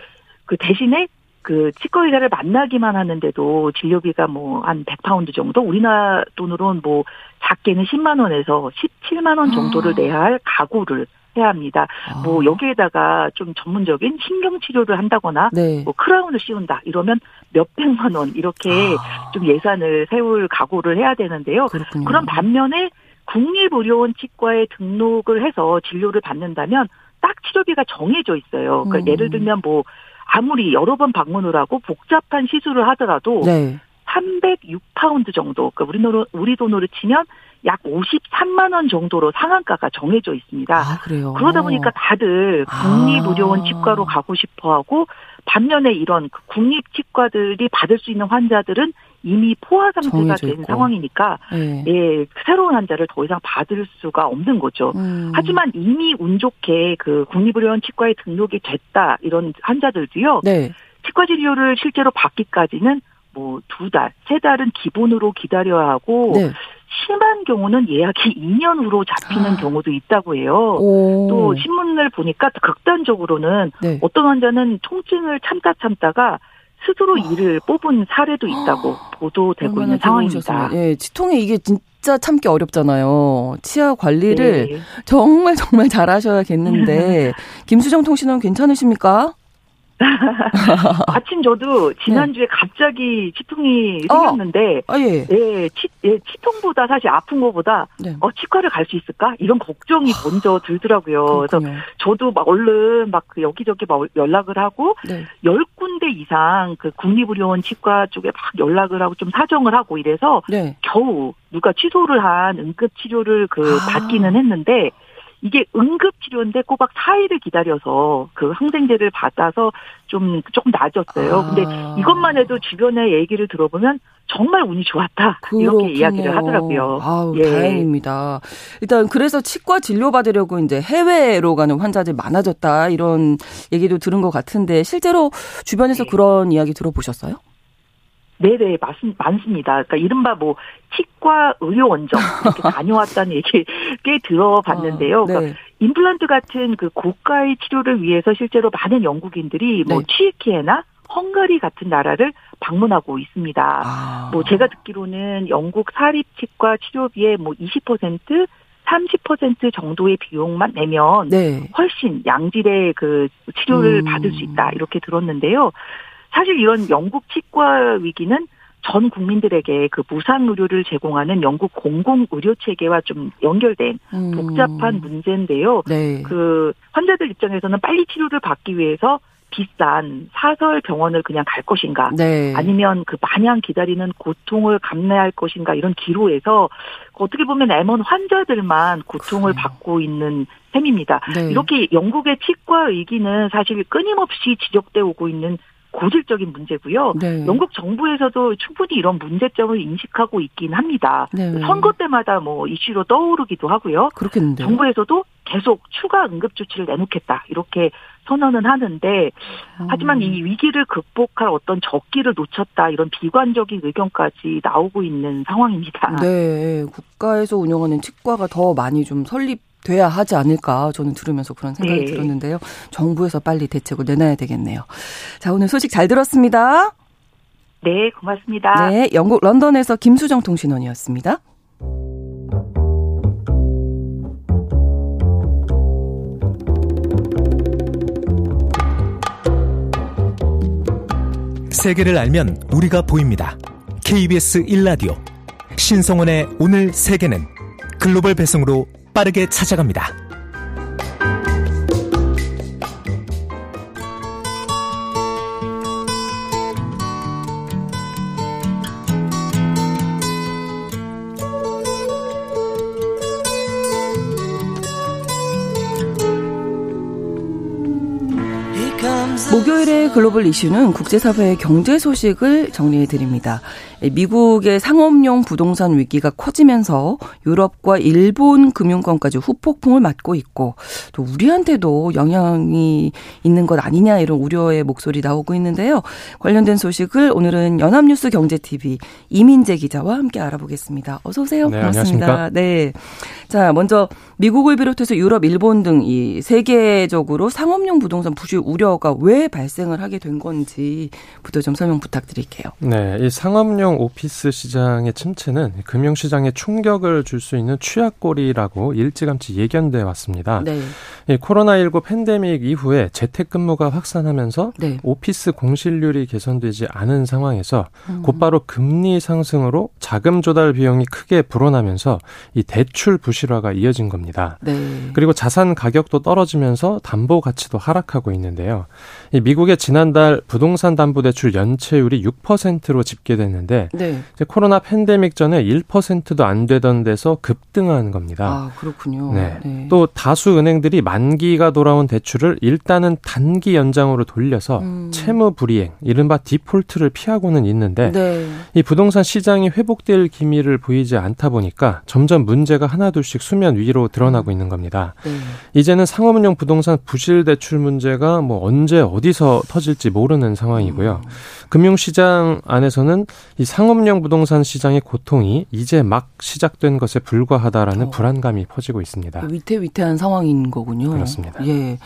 그 대신에 그 치과 의사를 만나기만 하는데도 진료비가 뭐 한 100파운드 정도 우리나라 돈으로는 뭐 작게는 10만 원에서 17만 원 정도를 아. 내야 할 각오를 해야 합니다. 아. 뭐 여기에다가 좀 전문적인 신경 치료를 한다거나 네. 뭐 크라운을 씌운다 이러면 몇 백만 원 이렇게 아. 좀 예산을 세울 각오를 해야 되는데요. 그렇군요. 그런 반면에 국립의료원 치과에 등록을 해서 진료를 받는다면 딱 치료비가 정해져 있어요. 그러니까 음. 예를 들면 뭐 아무리 여러 번 방문을 하고 복잡한 시술을 하더라도 네. 306파운드 정도, 그러니까 우리 돈으로, 우리 돈으로 치면 약 53만 원 정도로 상한가가 정해져 있습니다. 아. 그러다 보니까 다들 아. 국립의료원 치과로 가고 싶어 하고 반면에 이런 그 국립 치과들이 받을 수 있는 환자들은 이미 포화 상태가 된 있고. 상황이니까 네. 예, 새로운 환자를 더 이상 받을 수가 없는 거죠. 음. 하지만 이미 운 좋게 그 국립의료원 치과에 등록이 됐다 이런 환자들도요. 네. 치과 진료를 실제로 받기까지는 뭐 두 달, 세 달은 기본으로 기다려야 하고 네. 심한 경우는 예약이 2년 후로 잡히는 아. 경우도 있다고 해요. 오. 또 신문을 보니까 극단적으로는 네. 어떤 환자는 통증을 참다 참다가 스스로 이를 뽑은 사례도 있다고 보도되고 얼마나 있는 상황입니다. 예, 치통에 이게 진짜 참기 어렵잖아요. 치아 관리를 네. 정말 정말 잘하셔야겠는데 [LAUGHS] 김수정 통신원 괜찮으십니까? [LAUGHS] 아침 저도 지난주에 갑자기 치통이 네. 어. 생겼는데 아 예. 예, 치, 예, 치통보다 사실 아픈 것보다 네. 어 치과를 갈 수 있을까 이런 걱정이 먼저 들더라고요. 그래서 그렇군요. 저도 막 얼른 막그 여기저기 막 연락을 하고 네. 열 군데 이상 그 국립의료원 치과 쪽에 막 연락을 하고 좀 사정을 하고 이래서 네. 겨우 누가 취소를 한 응급 치료를 그 아. 받기는 했는데 이게 응급 치료인데 꼬박 4일을 기다려서 그 항생제를 받아서 좀 조금 나아졌어요. 아. 근데 이것만 해도 주변의 얘기를 들어보면 정말 운이 좋았다 이렇게 그렇군요. 이야기를 하더라고요. 아우, 예. 다행입니다. 일단 그래서 치과 진료 받으려고 이제 해외로 가는 환자들이 많아졌다 이런 얘기도 들은 것 같은데 실제로 주변에서 네. 그런 이야기 들어보셨어요? 네네, 맞, 많습니다. 그러니까 이른바 뭐, 치과 의료 원정, 이렇게 [LAUGHS] 다녀왔다는 얘기 꽤 들어봤는데요. 아, 네. 그러니까 임플란트 같은 그 고가의 치료를 위해서 실제로 많은 영국인들이 뭐, 네. 취키에나 헝가리 같은 나라를 방문하고 있습니다. 아. 뭐, 제가 듣기로는 영국 사립치과 치료비의 뭐, 20%, 30% 정도의 비용만 내면 네. 훨씬 양질의 그 치료를 음. 받을 수 있다 이렇게 들었는데요. 사실 이런 영국 치과 위기는 전 국민들에게 그 무상 의료를 제공하는 영국 공공 의료 체계와 좀 연결된 음. 복잡한 문제인데요. 네. 그 환자들 입장에서는 빨리 치료를 받기 위해서 비싼 사설 병원을 그냥 갈 것인가 네. 아니면 그 마냥 기다리는 고통을 감내할 것인가 이런 기로에서 어떻게 보면 M1 환자들만 고통을 그래요. 받고 있는 셈입니다. 네. 이렇게 영국의 치과 위기는 사실 끊임없이 지적돼 오고 있는 고질적인 문제고요. 네. 영국 정부에서도 충분히 이런 문제점을 인식하고 있긴 합니다. 네. 선거 때마다 뭐 이슈로 떠오르기도 하고요. 그렇겠는데요. 정부에서도 계속 추가 응급 조치를 내놓겠다 이렇게 선언은 하는데 하지만 이 위기를 극복할 어떤 적기를 놓쳤다 이런 비관적인 의견까지 나오고 있는 상황입니다. 네, 국가에서 운영하는 치과가 더 많이 좀 설립 돼야 하지 않을까 저는 들으면서 그런 생각이 네. 들었는데요. 정부에서 빨리 대책을 내놔야 되겠네요. 자, 오늘 소식 잘 들었습니다. 네, 고맙습니다. 네, 영국 런던에서 김수정 통신원이었습니다. 세계를 알면 우리가 보입니다. KBS 1라디오 신성원의 오늘 세계는 글로벌 배송으로 빠르게 찾아갑니다. 글로벌 이슈는 국제사회의 경제 소식을 정리해 드립니다. 미국의 상업용 부동산 위기가 커지면서 유럽과 일본 금융권까지 후폭풍을 맞고 있고 또 우리한테도 영향이 있는 것 아니냐 이런 우려의 목소리 나오고 있는데요. 관련된 소식을 오늘은 연합뉴스 경제TV 이민재 기자와 함께 알아보겠습니다. 어서 오세요. 네, 반갑습니다. 안녕하십니까. 네. 자, 먼저 미국을 비롯해서 유럽, 일본 등 이 세계적으로 상업용 부동산 부실 우려가 왜 발생을 하게 된 건지부터 좀 설명 부탁드릴게요. 네, 이 상업용 오피스 시장의 침체는 금융 시장에 충격을 줄 수 있는 취약골이라고 일찌감치 예견돼 왔습니다. 네. 이 코로나19 팬데믹 이후에 재택근무가 확산하면서 네. 오피스 공실률이 개선되지 않은 상황에서 음. 곧바로 금리 상승으로 자금 조달 비용이 크게 불어나면서 이 대출 부실화가 이어진 겁니다. 네. 그리고 자산 가격도 떨어지면서 담보 가치도 하락하고 있는데요. 이 미국의 지난달 부동산 담보 대출 연체율이 6%로 집계됐는데 네. 코로나 팬데믹 전에 1%도 안 되던 데서 급등한 겁니다. 아, 그렇군요. 네. 또 다수 은행들이 만기가 돌아온 대출을 일단은 단기 연장으로 돌려서 음. 채무 불이행, 이른바 디폴트를 피하고는 있는데 네. 이 부동산 시장이 회복될 기미를 보이지 않다 보니까 점점 문제가 하나둘씩 수면 위로 드러나고 있는 겁니다. 네. 이제는 상업용 부동산 부실 대출 문제가 뭐 언제 어디서 터질 지 모르는 상황이고요. 금융시장 안에서는 이 상업용 부동산 시장의 고통이 이제 막 시작된 것에 불과하다라는 어. 불안감이 퍼지고 있습니다. 위태위태한 상황인 거군요. 그렇습니다. 예.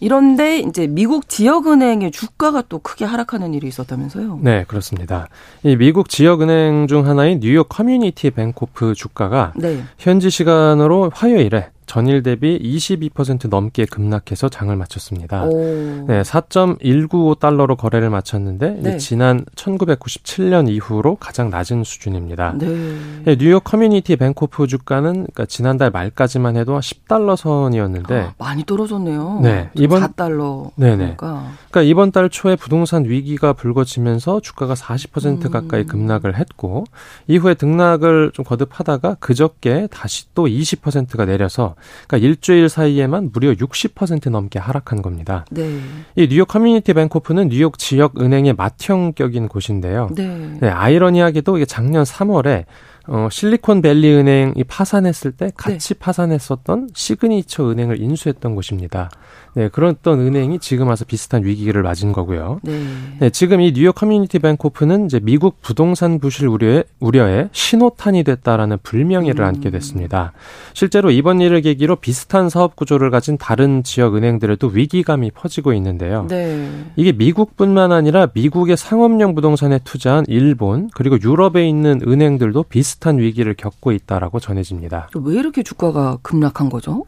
이런데 이제 미국 지역은행의 주가가 또 크게 하락하는 일이 있었다면서요? 네, 그렇습니다. 이 미국 지역은행 중 하나인 뉴욕 커뮤니티 뱅코프 주가가 네. 현지 시간으로 화요일에 전일 대비 22% 넘게 급락해서 장을 마쳤습니다. 오. 네, 4.195달러로 거래를 마쳤는데 네. 지난 1997년 이후로 가장 낮은 수준입니다. 네. 네, 뉴욕 커뮤니티 뱅코프 주가는 그러니까 지난달 말까지만 해도 10달러 선이었는데 아, 많이 떨어졌네요. 네, 좀 이번- 4달러. 네네. 그러니까. 그러니까 이번 달 초에 부동산 위기가 불거지면서 주가가 40% 음. 가까이 급락을 했고 이후에 등락을 좀 거듭하다가 그저께 다시 또 20%가 내려서 그러니까 일주일 사이에만 무려 60% 넘게 하락한 겁니다. 네. 이 뉴욕 커뮤니티 뱅코프는 뉴욕 지역 은행의 맏형격인 곳인데요. 네. 네, 아이러니하게도 이게 작년 3월에 어, 실리콘밸리 은행이 파산했을 때 같이 파산했었던 시그니처 은행을 인수했던 곳입니다. 네, 그런 어떤 은행이 지금 와서 비슷한 위기를 맞은 거고요. 네. 네, 지금 이 뉴욕 커뮤니티 뱅코프는 이제 미국 부동산 부실 우려의, 우려의 신호탄이 됐다라는 불명예를 음. 안게 됐습니다. 실제로 이번 일을 계기로 비슷한 사업 구조를 가진 다른 지역 은행들에도 위기감이 퍼지고 있는데요. 네. 이게 미국뿐만 아니라 미국의 상업용 부동산에 투자한 일본 그리고 유럽에 있는 은행들도 비슷 한 위기를 겪고 있다라고 전해집니다. 왜 이렇게 주가가 급락한 거죠?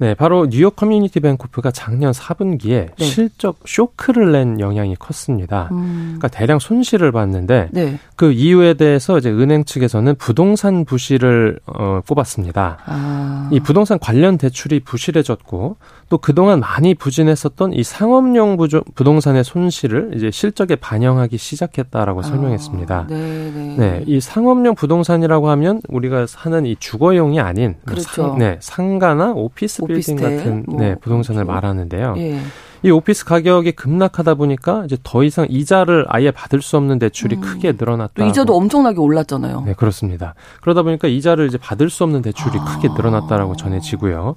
네, 바로 뉴욕 커뮤니티 뱅코프가 작년 4분기에 네. 실적 쇼크를 낸 영향이 컸습니다. 음. 그러니까 대량 손실을 봤는데 네. 그 이유에 대해서 이제 은행 측에서는 부동산 부실을 어, 꼽았습니다. 아. 이 부동산 관련 대출이 부실해졌고 또 그동안 많이 부진했었던 이 상업용 부조, 부동산의 손실을 이제 실적에 반영하기 시작했다라고 설명했습니다. 아, 네, 네. 네, 이 상업용 부동산이라고 하면 우리가 사는 이 주거용이 아닌 뭐 그렇죠. 상, 네, 상가나 오피스텔, 같은 뭐 네, 부동산을 그렇죠. 말하는데요. 예. 이 오피스 가격이 급락하다 보니까 이제 더 이상 이자를 아예 받을 수 없는 대출이 음. 크게 늘어났다. 또 이자도 엄청나게 올랐잖아요. 네, 그렇습니다. 그러다 보니까 이자를 이제 받을 수 없는 대출이 아. 크게 늘어났다라고 전해지고요.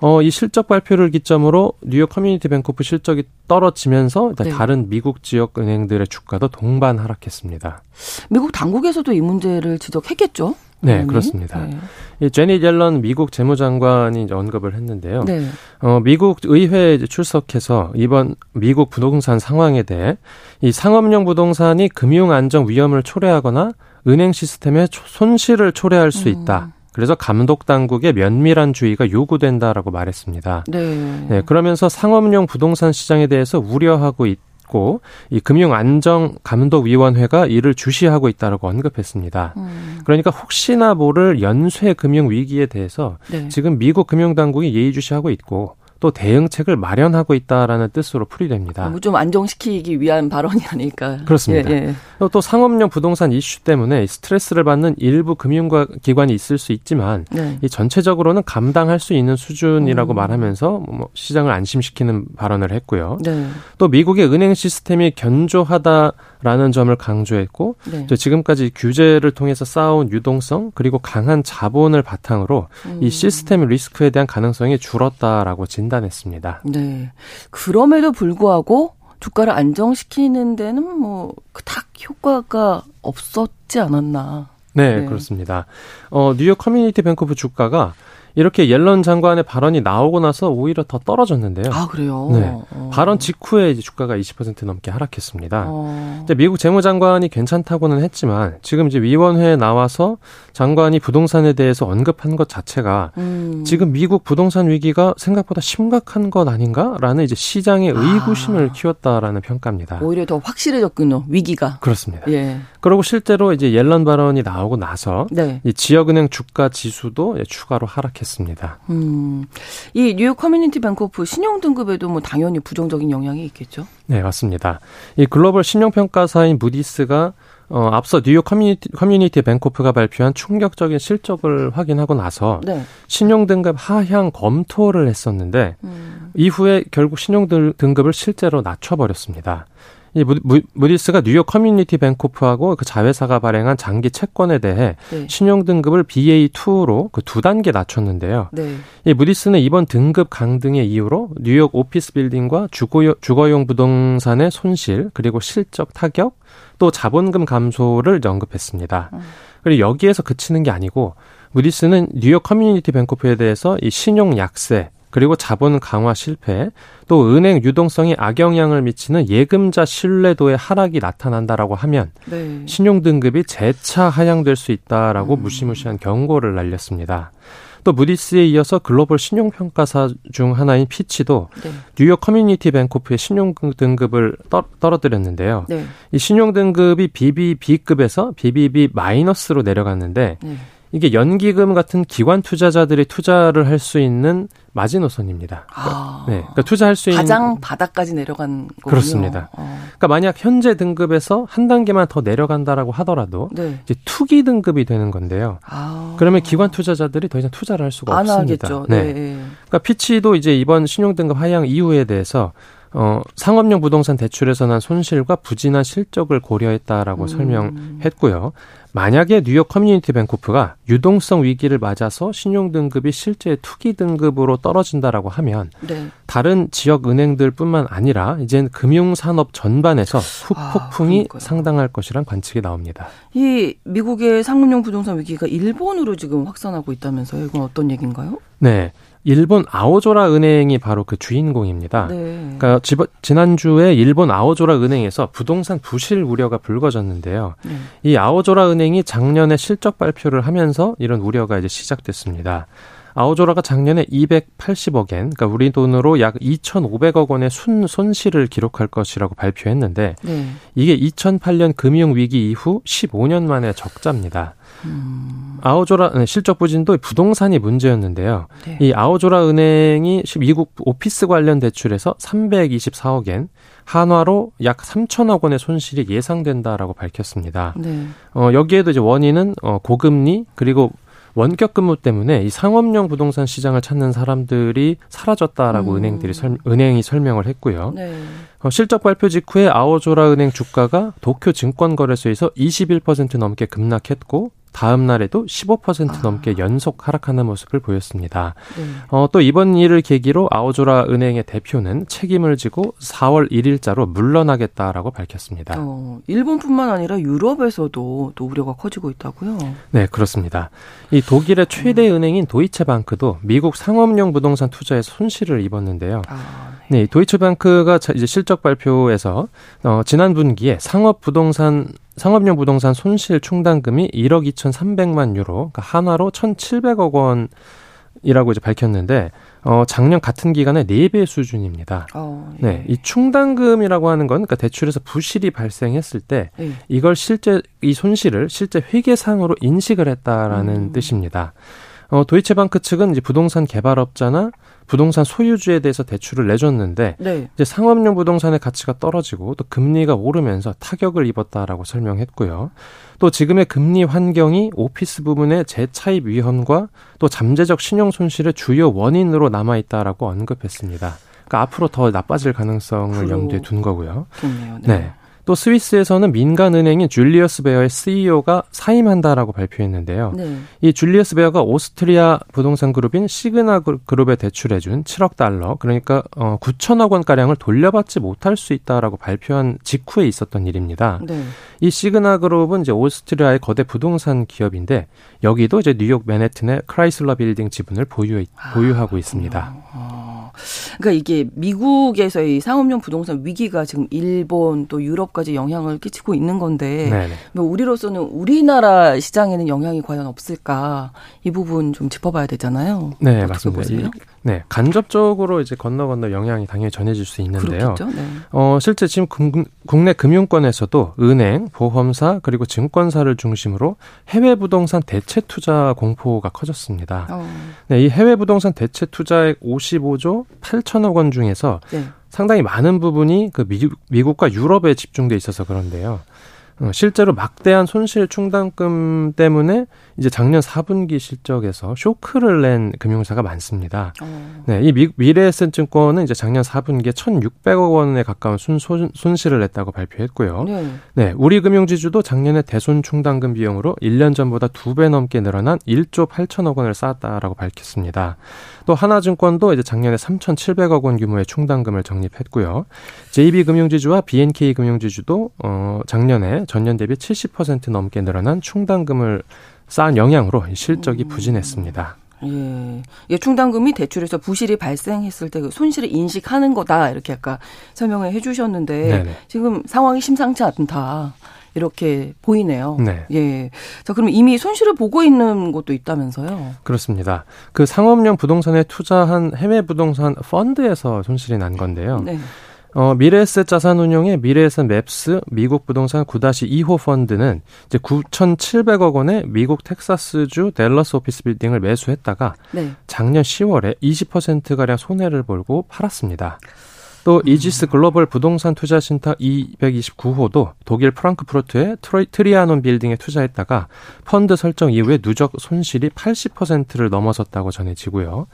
어, 이 실적 발표를 기점으로 뉴욕 커뮤니티 뱅코프 실적이 떨어지면서 네. 다른 미국 지역 은행들의 주가도 동반 하락했습니다. 미국 당국에서도 이 문제를 지적했겠죠? 네, 당연히. 그렇습니다. 네. 이 재닛 옐런 미국 재무장관이 언급을 했는데요. 네. 어, 미국 의회에 출석해서 이번 미국 부동산 상황에 대해 이 상업용 부동산이 금융 안정 위험을 초래하거나 은행 시스템에 초- 손실을 초래할 수 음. 있다. 그래서 감독 당국의 면밀한 주의가 요구된다라고 말했습니다. 네. 네, 그러면서 상업용 부동산 시장에 대해서 우려하고 있 고 이 금융 안정 감독 위원회가 이를 주시하고 있다라고 언급했습니다. 음, 그러니까 혹시나 모를 연쇄 금융 위기에 대해서 네. 지금 미국 금융 당국이 예의주시하고 있고 또 대응책을 마련하고 있다라는 뜻으로 풀이됩니다. 좀 안정시키기 위한 발언이 아닐까. 그렇습니다. 예, 예. 또, 또 상업용 부동산 이슈 때문에 스트레스를 받는 일부 금융기관이 있을 수 있지만 네. 이 전체적으로는 감당할 수 있는 수준이라고 음. 말하면서 뭐 시장을 안심시키는 발언을 했고요. 네. 또 미국의 은행 시스템이 견조하다라는 점을 강조했고 네. 또 지금까지 규제를 통해서 쌓아온 유동성 그리고 강한 자본을 바탕으로 이 음. 시스템 리스크에 대한 가능성이 줄었다라고 진단했습니다. 네. 그럼에도 불구하고 주가를 안정시키는 데는 뭐 그닥 효과가 없었지 않았나. 네, 네. 그렇습니다. 어, 뉴욕 커뮤니티 뱅코프 주가가 이렇게 옐런 장관의 발언이 나오고 나서 오히려 더 떨어졌는데요. 아 그래요. 네. 어. 발언 직후에 이제 주가가 20% 넘게 하락했습니다. 어. 이제 미국 재무장관이 괜찮다고는 했지만 지금 이제 위원회에 나와서 장관이 부동산에 대해서 언급한 것 자체가 음. 지금 미국 부동산 위기가 생각보다 심각한 것 아닌가라는 이제 시장의 의구심을 아. 키웠다라는 평가입니다. 오히려 더 확실해졌군요. 위기가. 그렇습니다. 예. 그리고 실제로 이제 옐런 발언이 나오고 나서 네. 이 지역은행 주가 지수도 추가로 하락했습니다. 음. 이 뉴욕 커뮤니티 뱅코프 신용 등급에도 뭐 당연히 부정적인 영향이 있겠죠. 네, 맞습니다. 이 글로벌 신용평가사인 무디스가 어, 앞서 뉴욕 커뮤니티, 커뮤니티 뱅코프가 발표한 충격적인 실적을 확인하고 나서 네. 신용 등급 하향 검토를 했었는데 음. 이후에 결국 신용 등- 등급을 실제로 낮춰버렸습니다. 이 무, 무디스가 뉴욕 커뮤니티 뱅코프하고 그 자회사가 발행한 장기 채권에 대해 네. 신용 등급을 Ba2로 그 두 단계 낮췄는데요. 네. 이 무디스는 이번 등급 강등의 이유로 뉴욕 오피스 빌딩과 주거용, 주거용 부동산의 손실 그리고 실적 타격 또 자본금 감소를 언급했습니다. 음. 그리고 여기에서 그치는 게 아니고 무디스는 뉴욕 커뮤니티 뱅코프에 대해서 이 신용 약세 그리고 자본 강화 실패, 또 은행 유동성이 악영향을 미치는 예금자 신뢰도의 하락이 나타난다라고 하면 네. 신용 등급이 재차 하향될 수 있다라고 음. 무시무시한 경고를 날렸습니다. 또 무디스에 이어서 글로벌 신용 평가사 중 하나인 피치도 네. 뉴욕 커뮤니티 뱅코프의 신용 등급을 떠, 떨어뜨렸는데요. 네. 이 신용 등급이 BBB급에서 BBB 마이너스로 내려갔는데 네. 이게 연기금 같은 기관 투자자들이 투자를 할 수 있는 마지노선입니다. 아, 네, 그러니까 투자할 수 있는 가장 바닥까지 내려간 거군요. 그렇습니다. 어, 그러니까 만약 현재 등급에서 한 단계만 더 내려간다라고 하더라도 네. 이제 투기 등급이 되는 건데요. 아, 그러면 기관 투자자들이 더 이상 투자를 할 수가 안 없습니다. 하겠죠. 네. 네. 네. 그러니까 피치도 이제 이번 신용 등급 하향 이유에 대해서 어, 상업용 부동산 대출에서 난 손실과 부진한 실적을 고려했다라고 음. 설명했고요. 만약에 뉴욕 커뮤니티 뱅코프가 유동성 위기를 맞아서 신용 등급이 실제 투기 등급으로 떨어진다라고 하면 네. 다른 지역 은행들뿐만 아니라 이젠 금융 산업 전반에서 후폭풍이 아. 상당할 것이란 관측이 나옵니다. 이 미국의 상업용 부동산 위기가 일본으로 지금 확산하고 있다면서요? 이건 어떤 얘기인가요? 네. 일본 아오조라 은행이 바로 그 주인공입니다. 네. 그러니까 지- 지난주에 일본 아오조라 은행에서 부동산 부실 우려가 불거졌는데요. 네. 이 아오조라 은행이 작년에 실적 발표를 하면서 이런 우려가 이제 시작됐습니다. 아오조라가 작년에 280억 엔, 그러니까 우리 돈으로 약 2,500억 원의 순 손실을 기록할 것이라고 발표했는데 네. 이게 2008년 금융 위기 이후 15년 만에 적자입니다. 음, 아오조라 네, 실적 부진도 부동산이 문제였는데요. 네. 이 아오조라 은행이 미국 오피스 관련 대출에서 324억 엔, 한화로 약 3천억 원의 손실이 예상된다라고 밝혔습니다. 네. 어, 여기에도 이제 원인은 어, 고금리 그리고 원격 근무 때문에 이 상업용 부동산 시장을 찾는 사람들이 사라졌다라고 음. 은행들이 설, 은행이 설명을 했고요. 네. 어, 실적 발표 직후에 아오조라 은행 주가가 도쿄 증권거래소에서 21% 넘게 급락했고 다음 날에도 15% 아. 넘게 연속 하락하는 모습을 보였습니다. 네. 어, 또 이번 일을 계기로 아오조라 은행의 대표는 책임을 지고 4월 1일자로 물러나겠다라고 밝혔습니다. 어, 일본뿐만 아니라 유럽에서도 또 우려가 커지고 있다고요. 네, 그렇습니다. 이 독일의 최대 은행인 도이체방크도 미국 상업용 부동산 투자에서 손실을 입었는데요. 아, 네, 도이체방크가 자- 이제 실적 발표에서 어, 지난 분기에 상업 부동산 상업용 부동산 손실 충당금이 1억 2,300만 유로, 그러니까 한화로 1,700억 원 이라고 이제 밝혔는데 어, 작년 같은 기간의 4배 수준입니다. 어, 예. 네, 이 충당금이라고 하는 건 그러니까 대출에서 부실이 발생했을 때 예. 이걸 실제 이 손실을 실제 회계상으로 인식을 했다라는 음. 뜻입니다. 어, 도이체방크 측은 이제 부동산 개발업자나 부동산 소유주에 대해서 대출을 내줬는데 네. 이제 상업용 부동산의 가치가 떨어지고 또 금리가 오르면서 타격을 입었다라고 설명했고요. 또 지금의 금리 환경이 오피스 부분의 재차입 위험과 또 잠재적 신용 손실의 주요 원인으로 남아 있다라고 언급했습니다. 그러니까 앞으로 더 나빠질 가능성을. 염두에 둔 거고요. 좋네요. 네. 또 스위스에서는 민간 은행인 줄리어스 베어의 CEO가 사임한다라고 발표했는데요. 네. 이 줄리어스 베어가 오스트리아 부동산 그룹인 시그나 그- 그룹에 대출해준 7억 달러, 그러니까 어 9천억 원 가량을 돌려받지 못할 수 있다라고 발표한 직후에 있었던 일입니다. 네. 이 시그나 그룹은 이제 오스트리아의 거대 부동산 기업인데 여기도 이제 뉴욕 맨해튼의 크라이슬러 빌딩 지분을 보유 보유하고 있습니다. 어, 그러니까 이게 미국에서의 상업용 부동산 위기가 지금 일본 또 유럽까지 영향을 끼치고 있는 건데 네. 뭐 우리로서는 우리나라 시장에는 영향이 과연 없을까 이 부분 좀 짚어봐야 되잖아요. 네, 맞습니다. 보세요? 이- 네, 간접적으로 이제 건너 건너 영향이 당연히 전해질 수 있는데요. 네. 어, 실제 지금 금- 국내 금융권에서도 은행, 보험사, 그리고 증권사를 중심으로 해외 부동산 대체 투자 공포가 커졌습니다. 어, 네, 이 해외 부동산 대체 투자액 55조 8천억 원 중에서 네. 상당히 많은 부분이 그 미국, 미국과 유럽에 집중돼 있어서 그런데요. 어, 실제로 막대한 손실 충당금 때문에 이제 작년 4분기 실적에서 쇼크를 낸 금융사가 많습니다. 어, 네, 이 미, 미래에셋증권은 이제 작년 4분기에 1,600억 원에 가까운 순, 손, 손실을 냈다고 발표했고요. 네. 네, 우리금융지주도 작년에 대손 충당금 비용으로 1년 전보다 2배 넘게 늘어난 1조 8천억 원을 쌓았다라고 밝혔습니다. 또 하나증권도 이제 작년에 3,700억 원 규모의 충당금을 적립했고요. JB금융지주와 BNK금융지주도 어, 작년에 전년 대비 70% 넘게 늘어난 충당금을 쌓은 영향으로 실적이 부진했습니다. 예. 이게 충당금이 대출에서 부실이 발생했을 때 그 손실을 인식하는 거다 이렇게 아까 설명을 해 주셨는데 네네. 지금 상황이 심상치 않다 이렇게 보이네요. 네. 예. 자, 그럼 이미 손실을 보고 있는 곳도 있다면서요? 그렇습니다. 그 상업용 부동산에 투자한 해외 부동산 펀드에서 손실이 난 건데요. 네. 어, 미래에셋 자산운용의 미래에셋 맵스 미국 부동산 9-2호 펀드는 이제 9,700억 원의 미국 텍사스주 델러스 오피스 빌딩을 매수했다가 네. 작년 10월에 20%가량 손해를 벌고 팔았습니다. 또 음. 이지스 글로벌 부동산 투자 신탁 229호도 독일 프랑크푸르트의 트리아논 빌딩에 투자했다가 펀드 설정 이후에 누적 손실이 80%를 넘어섰다고 전해지고요.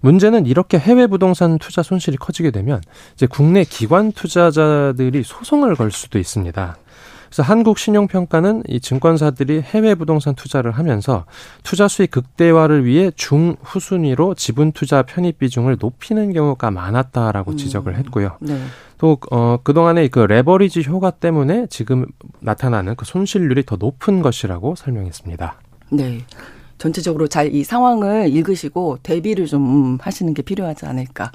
문제는 이렇게 해외 부동산 투자 손실이 커지게 되면 이제 국내 기관 투자자들이 소송을 걸 수도 있습니다. 그래서 한국 신용평가는 이 증권사들이 해외 부동산 투자를 하면서 투자 수익 극대화를 위해 중후순위로 지분 투자 편입 비중을 높이는 경우가 많았다라고 음. 지적을 했고요. 네. 또, 어, 그동안의 그 레버리지 효과 때문에 지금 나타나는 그 손실률이 더 높은 것이라고 설명했습니다. 네. 전체적으로 잘 이 상황을 읽으시고 대비를 좀 하시는 게 필요하지 않을까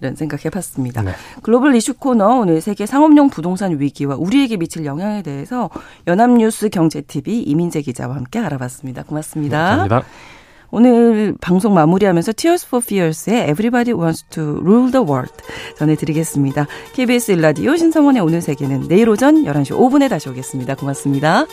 이런 생각 해봤습니다. 네. 글로벌 이슈 코너 오늘 세계 상업용 부동산 위기와 우리에게 미칠 영향에 대해서 연합뉴스 경제TV 이민재 기자와 함께 알아봤습니다. 고맙습니다. 네, 감사합니다. 오늘 방송 마무리하면서 Tears for Fears의 Everybody Wants to Rule the World 전해드리겠습니다. KBS 일라디오 신성원의 오늘 세계는 내일 오전 11시 5분에 다시 오겠습니다. 고맙습니다.